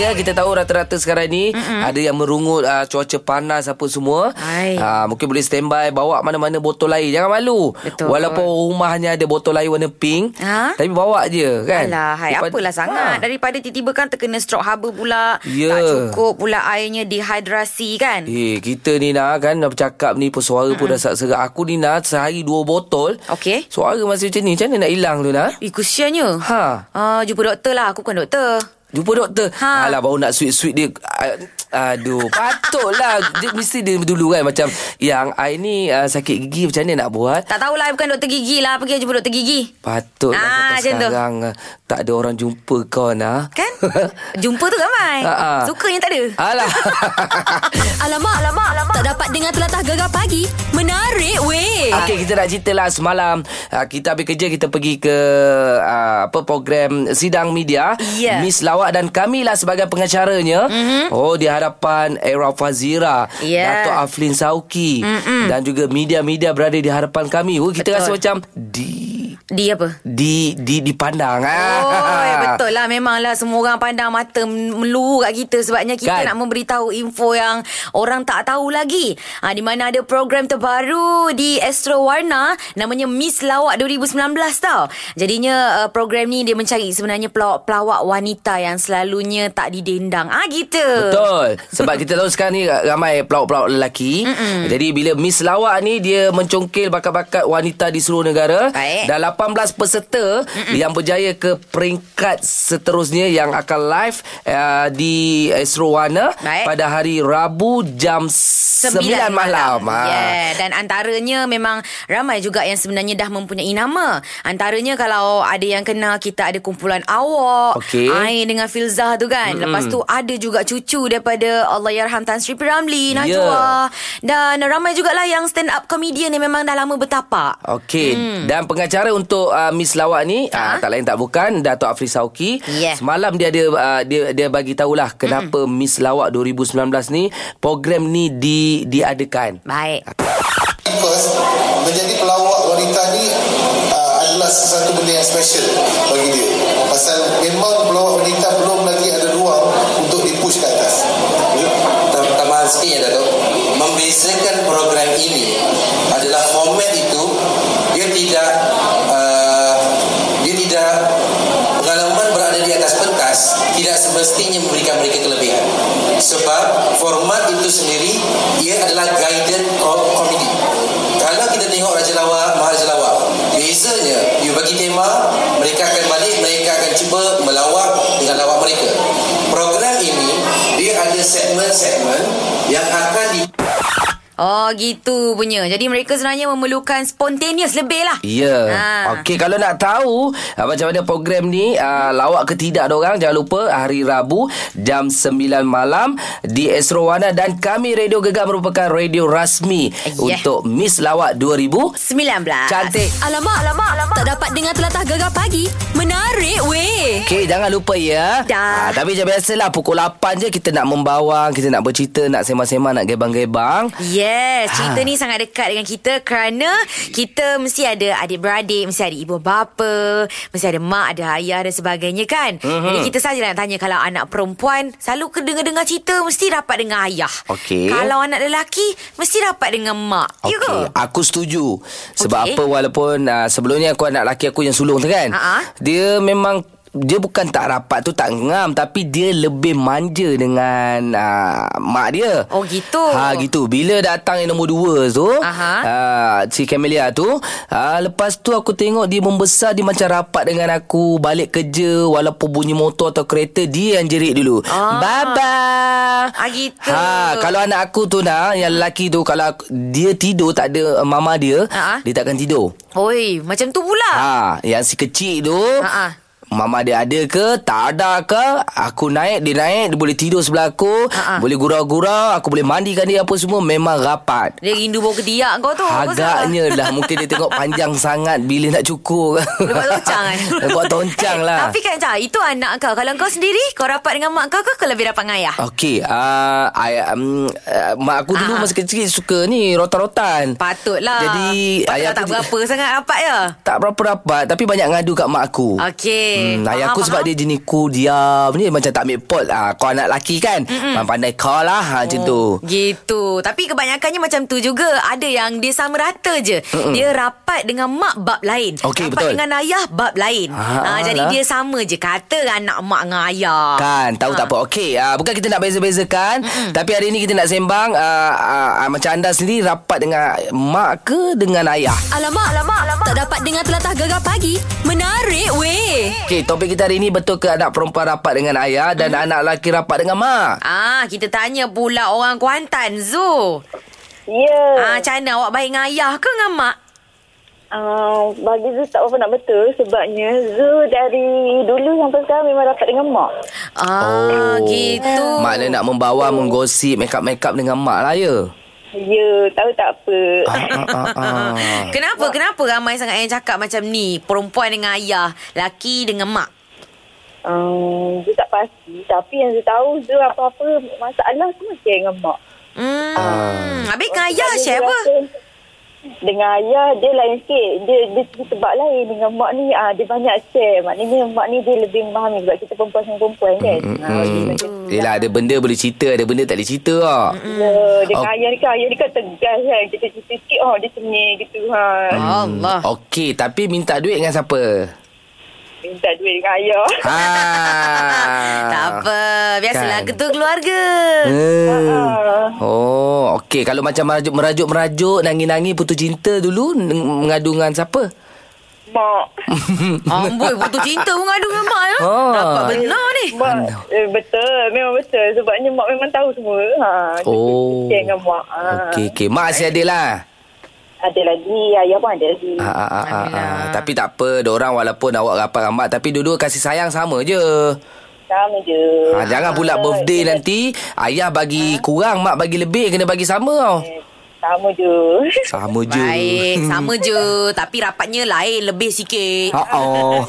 Ya kita tahu rata-rata sekarang ni Mm-mm. Ada yang merungut uh, Cuaca panas apa semua. Uh, Mungkin boleh standby Bawa mana-mana botol air. Jangan malu. Betul. Walaupun rumahnya ada botol air warna pink ha? Tapi bawa je kan? Alah hai, Daripada, Apalah sangat. Ha. Daripada tiba-tiba kan terkena stroke haba pula. Yeah. Tak cukup pula airnya Dehidrasi kan? Eh kita ni nak kan Dah bercakap ni pun Suara Mm-mm. pun dah serak Aku ni nak Sehari dua botol. Okey. Suara masih macam ni Macam mana nak hilang tu nak Eh kesiannya. Ha. Uh, jumpa doktor lah. Aku bukan doktor Jumpa doktor ha. Alah baru nak sweet-sweet dia Aduh Patutlah. Dia, Mesti dia dulu kan Macam Yang I ni uh, Sakit gigi Macam mana nak buat? Tak tahulah Bukan doktor gigi lah. Pergi jumpa doktor gigi? Patutlah Sampai sekarang tu. Tak ada orang jumpa kau nak Kan? Jumpa tu ramai. Ha, ha. Sukanya tak ada. Alah. Alamak, alamak Alamak. Tak dapat dengar telatah gegar pagi. Menarik weh. Okay kita nak cerita lah Semalam uh, Kita habis kerja Kita pergi ke uh, Apa program Sidang media. Yeah. Miss Lawak Dan kami lah sebagai pengacaranya. Mm-hmm. Oh dia hadapan Era Fazira yeah. Dato' Aflin Sauki Mm-mm. Dan juga media-media berada di hadapan kami oh, Kita Betul. rasa macam Di di apa? Di di dipandang. Oh, ya betul lah. Memanglah semua orang pandang mata meluru kat kita sebabnya kita kan? nak memberitahu info yang orang tak tahu lagi. Ha, di mana ada program terbaru di Astro Warna namanya Miss Lawak 2019 tau. Jadinya uh, program ni dia mencari sebenarnya pelawak wanita yang selalunya tak didendang. Ah ha, gitu. Betul. Sebab kita tahu sekarang ni ramai pelawak-pelawak lelaki. Mm-mm. Jadi bila Miss Lawak ni dia mencongkel bakat-bakat wanita di seluruh negara. Baik. Dalam 18 peserta Mm-mm. yang berjaya ke peringkat seterusnya yang akan live uh, di Astro Warna pada hari Rabu jam 9, 9 malam. malam. Ha. Yeah. Dan antaranya memang ramai juga yang sebenarnya dah mempunyai nama. Antaranya kalau ada yang kenal kita ada kumpulan awak, okay. Ain dengan Filzah tu kan. Mm-mm. Lepas tu ada juga cucu daripada Allahyarham Tan Sri Piramli, Najwa. Yeah. Dan ramai jugalah yang stand up comedian yang memang dah lama bertapak. Okey. Mm. Dan pengacara untuk untuk uh, Miss Lawak ni uh, tak lain tak bukan Dato' Afri Sauki. Yeah. Semalam dia ada uh, dia dia bagi tahulah kenapa mm-hmm. Miss Lawak 2019 ni program ni di diadakan. Baik. First, menjadi pelawak wanita ni uh, adalah sesuatu benda yang special bagi dia. Pasal memang pelawak wanita belum lagi ada ruang untuk dipush ke atas. Tambahan sikit ya Dato' Membezakan program ini adalah format itu dia tidak semestinya memberikan mereka kelebihan. Sebab format itu sendiri ia adalah guided comedy. Kalau kita tengok Raja Lawak Maharaja Lawak bezanya you bagi tema mereka akan balik mereka akan cuba melawak dengan lawak mereka. Program ini dia ada segmen-segmen yang akan di Oh gitu punya. Jadi mereka sebenarnya memerlukan Spontaneous lebih lah. Ya. Yeah. ha. Okey kalau nak tahu uh, Macam mana program ni uh, Lawak ke tidak orang Jangan lupa Hari Rabu Jam 9 malam Di Astro Wana Dan kami Radio Gegar Merupakan radio rasmi yeah. Untuk Miss Lawak 2019 Cantik. Alamak, alamak, alamak. Tak dapat dengar telatah Gegar pagi. Menarik weh. Okey jangan lupa ya. Dah. Uh, Tapi macam biasalah Pukul 8 je Kita nak membawang Kita nak bercerita Nak sembang-sembang Nak gebang-gebang. Yeah Yes, cerita ha. ni sangat dekat dengan kita kerana kita mesti ada adik-beradik, mesti ada ibu bapa, mesti ada mak, ada ayah dan sebagainya kan. Mm-hmm. Jadi kita saja nak tanya kalau anak perempuan selalu dengar-dengar cerita mesti dapat dengan ayah. Okay. Kalau anak lelaki mesti dapat dengan mak. Okay. Ya ke? Aku setuju. Sebab okay. apa walaupun uh, sebelumnya aku anak lelaki aku yang sulung tu kan. Uh-huh. Dia memang dia bukan tak rapat tu tak ngam tapi dia lebih manja dengan uh, mak dia. Oh gitu. Ha gitu. Bila datang yang nombor dua tu, uh, si Camelia tu, uh, lepas tu aku tengok dia membesar dia macam rapat dengan aku balik kerja walaupun bunyi motor atau kereta dia yang jerit dulu. Ah. Bye bye. Ah gitu. Ha kalau anak aku tu nak yang lelaki tu kalau aku, dia tidur tak ada mama dia, uh-huh. dia takkan tidur. Oi, macam tu pula. Ha yang si kecil tu. Uh-huh. Mama dia ada ke? Tak ada ke? Aku naik Dia naik Dia boleh tidur sebelah aku. Ha-ha. Boleh gurau-gurau Aku boleh mandikan dia Apa semua. Memang rapat. Dia rindu bau kediak kau tu Agaknya lah. Mungkin dia tengok panjang sangat Bila nak cukur. Dia buat toncang kan Dia buat toncang lah. Tapi kan Cah Itu anak kau. Kalau kau sendiri Kau rapat dengan mak kau ke Kau lebih rapat dengan ayah? Okey uh, um, uh, Mak aku dulu Ha-ha. masa kecil Suka ni Rotan-rotan. Patutlah. Jadi Patut ayah tak berapa sangat rapat ya Tak berapa rapat Tapi banyak ngadu kat mak aku. Okey Hmm, ayah Faham, aku sebab dia jenis cool diam ni macam tak ambil pot. Ah kau anak lelaki kan? Mm pandai call lah ha, macam tu. Oh, Gitu. Tapi kebanyakannya macam tu juga. Ada yang dia sama rata je. Mm-mm. Dia rapat dengan mak bab lain. Okey, Rapat betul. dengan ayah bab lain. Ah, ha, Jadi lah. dia sama je. Kata anak mak dengan ayah. Kan Tahu tak apa. Okey uh, Bukan kita nak beza-bezakan. Mm-mm. Tapi hari ni kita nak sembang uh, uh, uh, Macam anda sendiri Rapat dengan Mak ke Dengan ayah? Alamak, alamak, alamak. Tak dapat dengar telatah gegar pagi. Menarik weh. Okey topik kita hari ni Betul ke anak perempuan rapat dengan ayah Dan anak lelaki rapat dengan mak Ah, kita tanya pula orang Kuantan Zu. Ya. Ah, macam mana awak baik dengan ayah ke dengan mak? Uh, bagi Zu tak apa nak betul sebabnya Zu dari dulu sampai sekarang memang rapat dengan mak. Ah, Oh. gitu. Makna nak membawa Menggosip Make-up-make up dengan mak lah ya Ya, tahu tak apa. ah, ah, ah. Kenapa? Kenapa ramai sangat yang cakap macam ni? Perempuan dengan ayah, laki dengan mak. Um, Zu tak pasti. Tapi yang Zu tahu Zu apa-apa masalah semua share dengan mak. Hmm. Ah. Habis dengan ayah Sebab share Zu apa? rasa Dengan ayah dia lain sikit. Dia, dia, dia sebab lain. Dengan mak ni ah dia banyak share. Maknanya mak ni dia lebih memahami sebab kita perempuan sama perempuan kan. Hmm, Ah, hmm. Yelah ada benda boleh cerita Ada benda tak boleh cerita lah Ya, dengan Oh. ayah ni kan, ayah ni kan tegas kan. Kita cerita sikit, oh dia sengih gitu. Ha. Allah. Okey Tapi minta duit dengan siapa Minta duit dengan ayah. Ha. Tak apa. Biasalah Kan. ketua keluarga. Hmm. Oh, okey. Kalau macam merajuk, merajuk, nangis-nangis, putus cinta dulu, mengadu dengan siapa? Mak. Amboi, putus cinta pun ngadu dengan mak ya. Oh. Dapat benar ni. Mak, eh, betul. Memang betul. Sebabnya mak memang tahu semua. Ha, Oh. Kita dengan mak. Ha. Okey, okey. Mak masih ada lah. Ada lagi. Ayah pun ada lagi. Ha, ha, ha, ha, ha. Alhamdulillah. Tapi tak apa, orang walaupun awak rapat mak, tapi dua-dua kasih sayang sama je. Sama je. Ha, jangan pula birthday nanti, ayah bagi kurang, mak bagi lebih, kena bagi sama tau. Eh, Sama je. Sama je. Baik, sama je. Tapi rapatnya lain, lebih sikit. Ha, oh.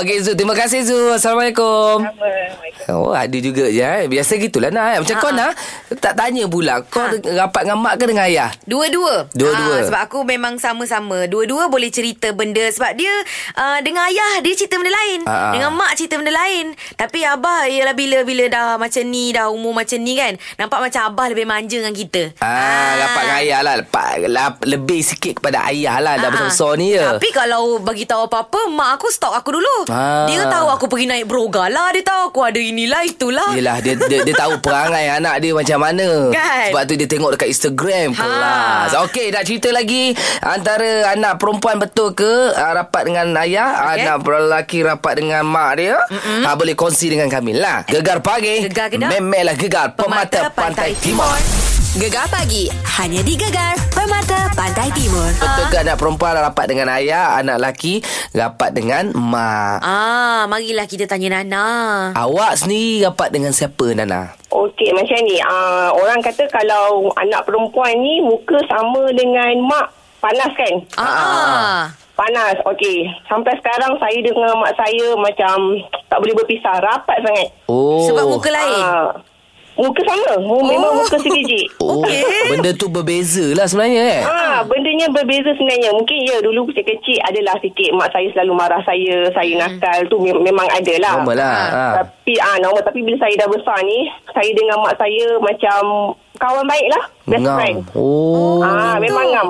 Okey, Zu. Terima kasih, Zu. Assalamualaikum. Sama. Oh ada juga je eh. Biasa gitulah nak eh. Macam Ha, kau ha. nak Tak tanya pula Kau Ha. rapat dengan mak ke dengan ayah Dua-dua. Dua-dua. Ah, sebab aku memang sama-sama. Dua-dua boleh cerita benda. Sebab dia uh, dengan ayah, dia cerita benda lain. Ah, ah. Dengan mak cerita benda lain. Tapi abah, ialah bila-bila dah macam ni, dah umur macam ni kan. Nampak macam abah lebih manja dengan kita. Ah, rapat dengan ayah lah Lepas, lap, Lebih sikit kepada ayah lah Dah Ah, besar-besar ni ya Tapi kalau bagi tahu apa-apa, mak aku stok aku dulu. Ah. Dia tahu aku pergi naik broga lah. Dia tahu aku ada inilah, itulah. Yelah dia, dia, dia tahu perangai anak dia macam mana Kan? Sebab tu dia tengok dekat Instagram Ha. Kelas Okey nak cerita lagi Antara anak perempuan betul ke uh, Rapat dengan ayah Okey. Anak lelaki rapat dengan mak dia ha, Boleh kongsi dengan kami lah Gegar pagi Gegar Kedah. Memelah gegar Pemata, Pantai, Timur. Gegar pagi. Hanya di Gegar. Permata Pantai Timur. Betul ke anak perempuan rapat dengan ayah Anak lelaki rapat dengan mak Ah, marilah kita tanya Nana. Awak sendiri rapat dengan siapa Nana? Okey macam ni uh, Orang kata kalau anak perempuan ni Muka sama dengan mak Panas kan Ah, ah. Panas Okey Sampai sekarang saya dengan mak saya Macam Tak boleh berpisah Rapat sangat Oh Sebab muka lain. Ah, Muka sama oh. Memang muka sebiji Oh, Okey. benda tu berbeza lah sebenarnya eh. Ah, bendanya berbeza sebenarnya. Mungkin ya dulu kecil-kecil adalah sikit mak saya selalu marah saya, saya nakal tu mem- memang ada lah. Normal lah. Ha. Tapi ah normal tapi bila saya dah besar ni, saya dengan mak saya macam kawan baik lah. Best Ngam. friend. Oh. Ah memang ngam.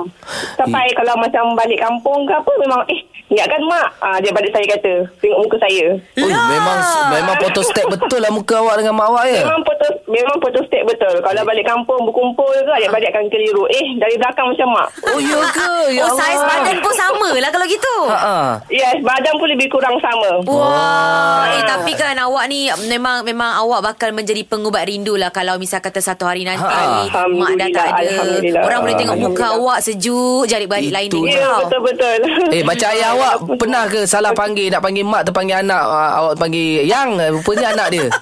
Sampai kalau macam balik kampung ke apa memang eh ingatkan mak. Ah dia balik saya kata, tengok muka saya. Oh, memang memang foto step betul lah muka awak dengan mak awak ya. Memang foto memang foto step betul. Kalau balik kampung berkumpul ke adik-adik akan keliru. Eh dari belakang macam mak. Oh, ya ke? Ya Oh, saiz Allah. badan pun sama lah kalau gitu. Ha ah. Yes, badan pun lebih kurang sama. Wah, eh, tapi kan awak ni memang memang awak bakal menjadi pengubat rindu lah kalau misal kata satu hari nanti Ha. mak dah tak ada. Alhamdulillah. Orang boleh tengok muka awak sejuk, jari-bari lain Itu dengan Ya, betul-betul. Eh macam ayah awak pernah ke salah panggil nak panggil mak terpanggil anak uh, awak panggil yang rupanya anak dia.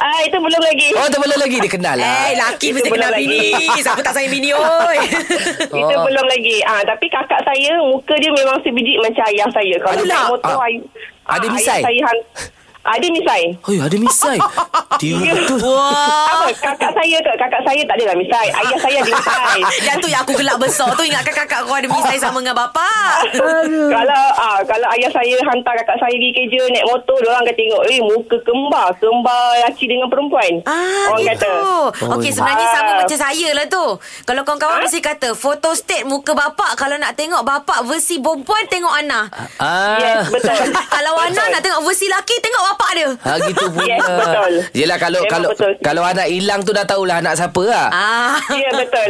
Ah, itu belum lagi. Oh tak boleh lagi dia kenal lah. Eh, laki Itu mesti kenal belum bini. lagi. Siapa tak sayang bini, oi. Itu Oh. belum lagi. Ah, tapi kakak saya muka dia memang sebiji macam ayah saya. Kalau Alah. naik motor Ah. ay- Ada ah, misai? Ayah saya Ah, dia misai. Oh, ada misai. Dia betul. Apa? Kakak saya ke? Kakak saya tak adalah misai. Ayah saya ada misai. Yang tu yang aku gelak besar tu Ingatkan kakak kau ada misai sama dengan bapak kalau ah kalau ayah saya hantar kakak saya pergi kerja naik motor, orang akan tengok, eh muka kembar, kembar lelaki dengan perempuan. Ah orang gitu Oh, Okey ya. sebenarnya Ah. sama macam saya lah tu Kalau kawan-kawan mesti kata Foto state muka bapak Kalau nak tengok bapak versi perempuan Tengok Ana Ah. Yes, betul. Kalau Ana Betul. nak tengok versi laki Tengok bapak dia Ha gitu pula. Yes, betul. Yelah kalau Memang kalau betul. kalau anak hilang tu dah tahulah anak siapa lah. Ah Ya, betul.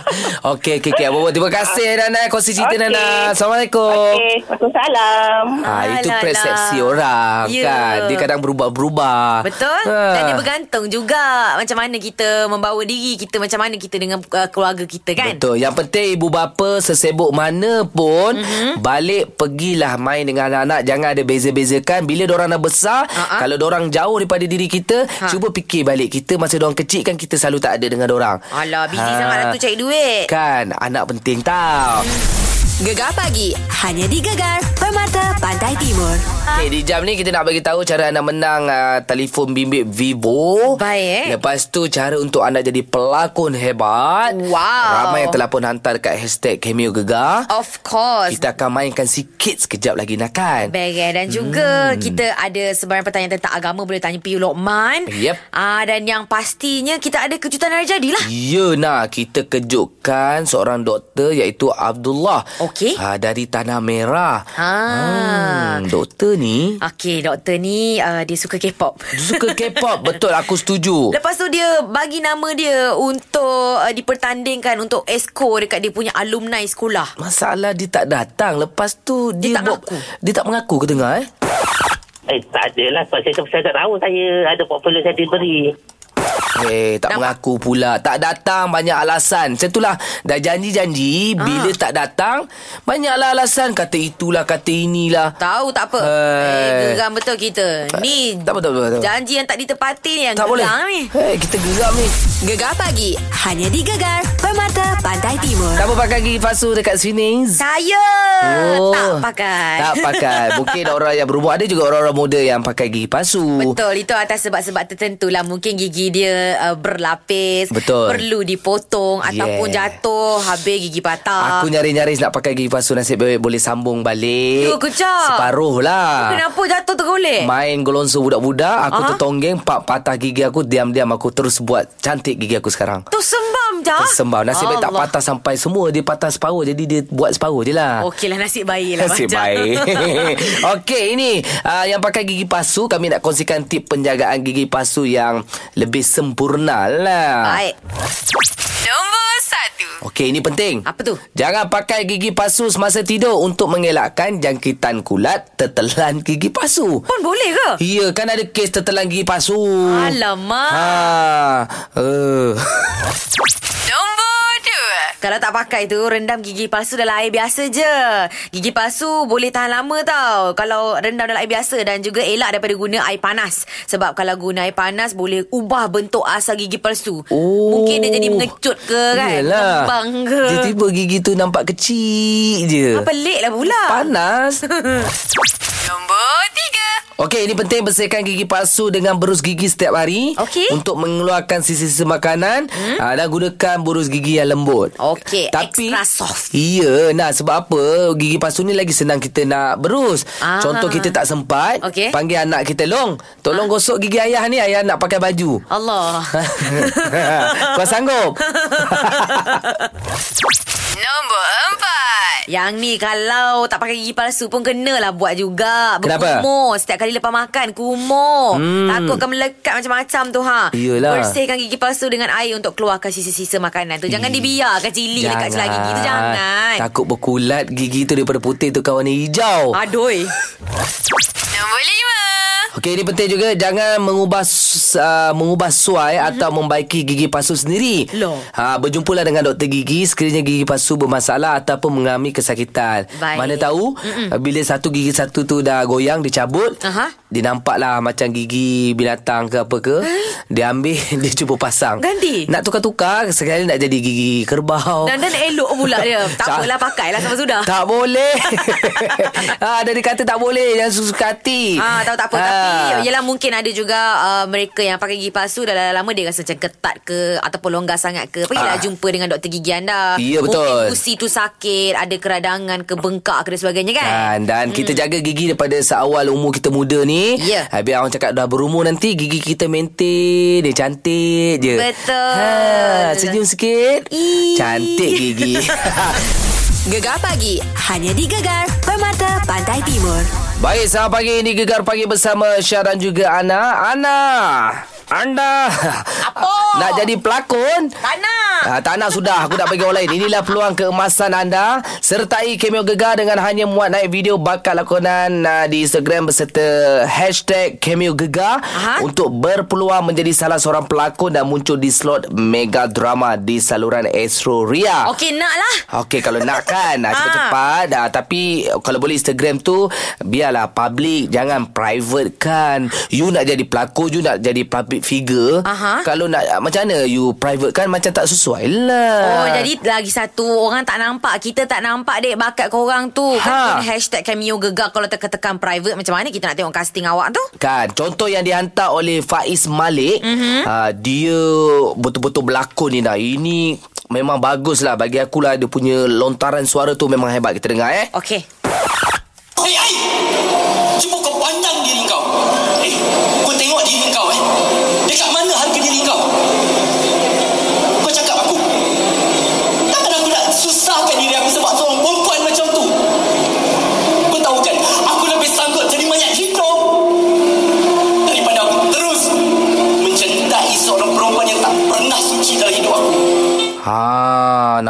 Okey okey okey. Bobo terima kasih Nana kongsi cerita Okey. Nana. Assalamualaikum. Okey, Waalaikumsalam. Ah itu Alah, persepsi lah. orang Ya. kan. Dia kadang berubah-berubah. Betul Ha. Dan dia bergantung juga Macam mana kita Membawa diri kita Macam mana kita Dengan uh, keluarga kita kan Betul. Yang penting ibu bapa sesibuk mana pun Mhm. mm-hmm. balik pergilah main dengan anak-anak. Jangan ada beza-bezakan. Bila orang dah besar, Ha-ha. kalau orang jauh daripada diri kita, Ha. cuba fikir balik kita masa orang kecil kan kita selalu tak ada dengan orang. Alah busy sangat lah tu cari duit Kan, anak penting tau. Gegar pagi Hanya di Gegar Permata Pantai Timur Okay, di jam ni kita nak bagi tahu cara anda menang uh, telefon bimbit Vivo. Baik. Lepas tu cara untuk anda jadi pelakon hebat. Wow. Ramai yang telah pun hantar dekat hashtag Cameo Gegar. Of course Kita akan mainkan sikit sekejap lagi nak kan? Beres dan juga hmm. kita ada sebarang pertanyaan tentang agama boleh tanya Piu Lokman. Yep. Ah dan yang pastinya kita ada kejutan hari jadi lah. Ya nak kita kejutkan seorang doktor iaitu Abdullah. Okey. Ha, dari Tanah Merah. Ha. Hmm, doktor ni Okey, doktor ni uh, dia suka K-pop. dia suka K-pop. Betul aku setuju. Lepas tu dia bagi nama dia untuk uh, dipertandingkan untuk ESCO dekat dia punya alumni sekolah. Masalah dia tak datang. Lepas tu Dia dia, tak buat- mengaku. Dia tak mengaku ke tengah eh? Eh, tak adalah. Sebab saya, saya tak tahu saya ada portfolio saya diberi. Eh, tak Nampak? mengaku pula. Tak datang banyak alasan. Macam itulah. Dah janji-janji. Ah. Bila tak datang, banyaklah alasan. Kata itulah, kata inilah. Tahu tak apa. Eh. Eh, geram betul kita. Ni Tak apa, tak apa, tak apa. janji yang tak ditepati ni yang Tak boleh. geram ni. Hey, kita geram ni. Gegar pagi Hanya di Gegar Permata Pantai Timur Tak apa pakai gigi palsu dekat sini? Saya Oh. tak pakai. Tak pakai. Mungkin orang yang berumur. Ada juga orang-orang muda yang pakai gigi palsu. Betul Itu atas sebab-sebab tertentu lah Mungkin gigi dia uh, berlapis Betul. Perlu dipotong Ataupun Yeah. jatuh Habis gigi patah Aku nyaris-nyaris nak pakai gigi palsu Nasib baik boleh sambung balik Ya, kejap. Separuh lah Kenapa jatuh tergolek? Main golonso budak-budak Aku Aha. tertonggeng Pak patah gigi aku Diam-diam aku terus buat Cantik gigi aku sekarang Tu sembam je Tersembam Nasib baik tak Allah. patah sampai semua Dia patah separuh Jadi dia buat separuh je lah. Okeylah nasib baik lah Nasib macam. baik. Okey ini uh, Yang pakai gigi palsu Kami nak kongsikan tip penjagaan gigi palsu Yang lebih sempurna lah. Baik. Satu Okey, ini penting. Apa tu? Jangan pakai gigi palsu semasa tidur untuk mengelakkan jangkitan kulat tertelan gigi palsu. Pun boleh ke? Ya, kan ada kes tertelan gigi palsu. Alamak Ha. Uh. Kalau tak pakai tu Rendam gigi palsu dalam air biasa je Gigi palsu boleh tahan lama tau Kalau rendam dalam air biasa Dan juga elak daripada guna air panas Sebab kalau guna air panas Boleh ubah bentuk asal gigi palsu Oh. Mungkin dia jadi mengecut ke kan Yelah. Kembang ke Tiba-tiba gigi tu nampak kecil je. Ah, Pelik lah pula Panas. Okey, ini penting bersihkan gigi palsu dengan berus gigi setiap hari. Okey. Untuk mengeluarkan sisa-sisa makanan. Hmm? Uh, dan gunakan berus gigi yang lembut. Okey, Tapi, extra soft. Iya, nah sebab apa? Gigi palsu ni lagi senang kita nak berus. Ah. Contoh kita tak sempat. Okey. Panggil anak kita, Long, tolong gosok gigi ayah ni. Ayah nak pakai baju. Allah Kau sanggup? Nombor empat. Yang ni kalau tak pakai gigi palsu pun kenalah buat juga. Kenapa? Berkumur. Setiap kali lepas makan kumur. Hmm. Takut akan melekat macam-macam tu ha. Iyalah. Bersihkan gigi palsu dengan air Untuk keluarkan sisa-sisa makanan tu. Jangan dibiarkan cili dekat celah gigi tu Jangan. Takut berkulat gigi tu daripada putih tu kawan hijau. Adoi Nombor lima Okey ini penting juga jangan mengubah uh, mengubah suai mm-hmm. atau membaiki gigi palsu sendiri. Loh. Ha berjumpalah dengan doktor gigi sekiranya gigi palsu bermasalah ataupun mengalami kesakitan. Baik. Mana tahu Mm-mm. bila satu gigi satu tu dah goyang dicabut, Aha. dia nampaklah macam gigi binatang ke apa ke. Dia ambil dia cuba pasang. Ganti? Nak tukar-tukar sekali nak jadi gigi kerbau. Dan dan elok pula dia Tak Sa- apalah pakailah sampai sudah Tak boleh. ha, dia kata tak boleh. Jangan suka hati. Ah, tahu tak apa, tak apa. Ya, Yelah mungkin ada juga uh, mereka yang pakai gigi palsu dah lama dia rasa macam ketat ke ataupun longgar sangat ke. Pergilah Ah. jumpa dengan doktor gigi anda. Ya, betul. Mungkin gusi tu sakit, ada keradangan ke bengkak ke dan sebagainya kan. Kan dan hmm. kita jaga gigi daripada seawal umur kita muda ni. Ya. Ha, biar orang cakap dah berumur nanti gigi kita maintain dia cantik je. Betul. Ha, senyum sikit. Ih. Cantik gigi. Gegar pagi hanya di Gegar Pantai Timur. Baik, selamat pagi ini Gegar Pagi bersama Syah dan juga Ana. Ana, anda Apa? nak jadi pelakon? Tak nak. Ah, tak nak sudah Aku nak bagi orang lain Inilah peluang keemasan anda Sertai Cameo Gegar Dengan hanya muat naik video Bakat lakonan uh, Di Instagram Berserta Hashtag Cameo Gegar Aha. Untuk berpeluang Menjadi salah seorang pelakon Dan muncul di slot Mega Drama Di saluran Astro Ria Okey nak lah. Okey kalau nak kan ah, Cepat-cepat ah, Tapi Kalau boleh Instagram tu Biarlah public Jangan private kan You nak jadi pelakon You nak jadi public figure Aha. Kalau nak ah, Macam mana You private kan Macam tak sesuai lah. Oh jadi lagi satu Orang tak nampak. Kita tak nampak dek Bakat korang tu. Ha. Kan hashtag cameo gegar Kalau tekan-tekan private. Macam mana kita nak tengok casting awak tu? Kan Contoh yang dihantar oleh Faiz Malik. Mhm. mm-hmm. uh, Dia Betul-betul berlakon ni dah. Ini Memang bagus lah. Bagi aku lah Dia punya lontaran suara tu Memang hebat. Kita dengar eh. Okey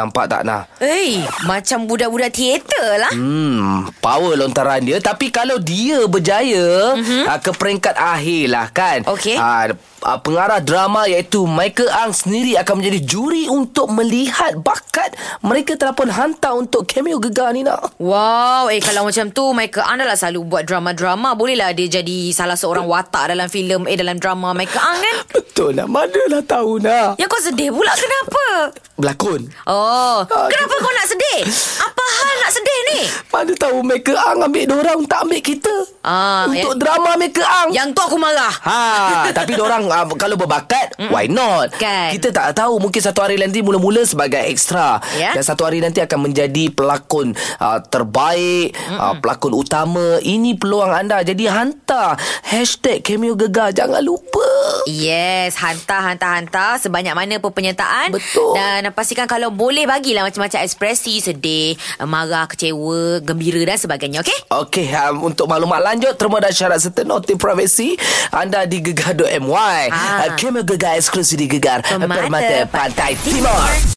nampak tak nah? Eh Macam budak-budak teater lah. Hmm, power lontaran dia. Tapi kalau dia berjaya mm-hmm. uh, Ke peringkat akhir lah kan? Okey. uh, uh, Pengarah drama iaitu Michael Ang sendiri Akan menjadi juri Untuk melihat bakat Mereka telah pun hantar Untuk cameo gegar ni nak Wow Eh kalau macam tu Michael Ang dah lah selalu buat drama-drama. Bolehlah dia jadi Salah seorang watak dalam filem Eh dalam drama Michael Ang kan? Betul lah. Tahu nak Yang kau sedih pula kenapa? Berlakon. Oh Kenapa kau nak sedih? Apa hal nak sedih ni? Mana tahu Michael Ang ambil dorang Tak ambil kita Ah, Untuk ya- drama Michael Ang Yang tu aku marah Ha, tapi orang uh, kalau berbakat, mm. why not? Kan. Kita tak tahu mungkin satu hari nanti mula-mula sebagai ekstra Ya. dan satu hari nanti akan menjadi pelakon uh, terbaik, uh, pelakon utama. Ini peluang anda. Jadi hantar hashtag cameo gegar jangan lupa. Yes, hantar, hantar, hantar sebanyak mana pun penyertaan. Betul. Dan pastikan kalau boleh bagilah macam-macam ekspresi, sedih, marah, kecewa, gembira dan sebagainya, okey? Okey, um, untuk maklumat lanjut, terma dan syarat serta noti privasi anda di gegar.my. Ah. Uh, cameo gegar eksklusif di Gegar Permata Permata Pantai Timur.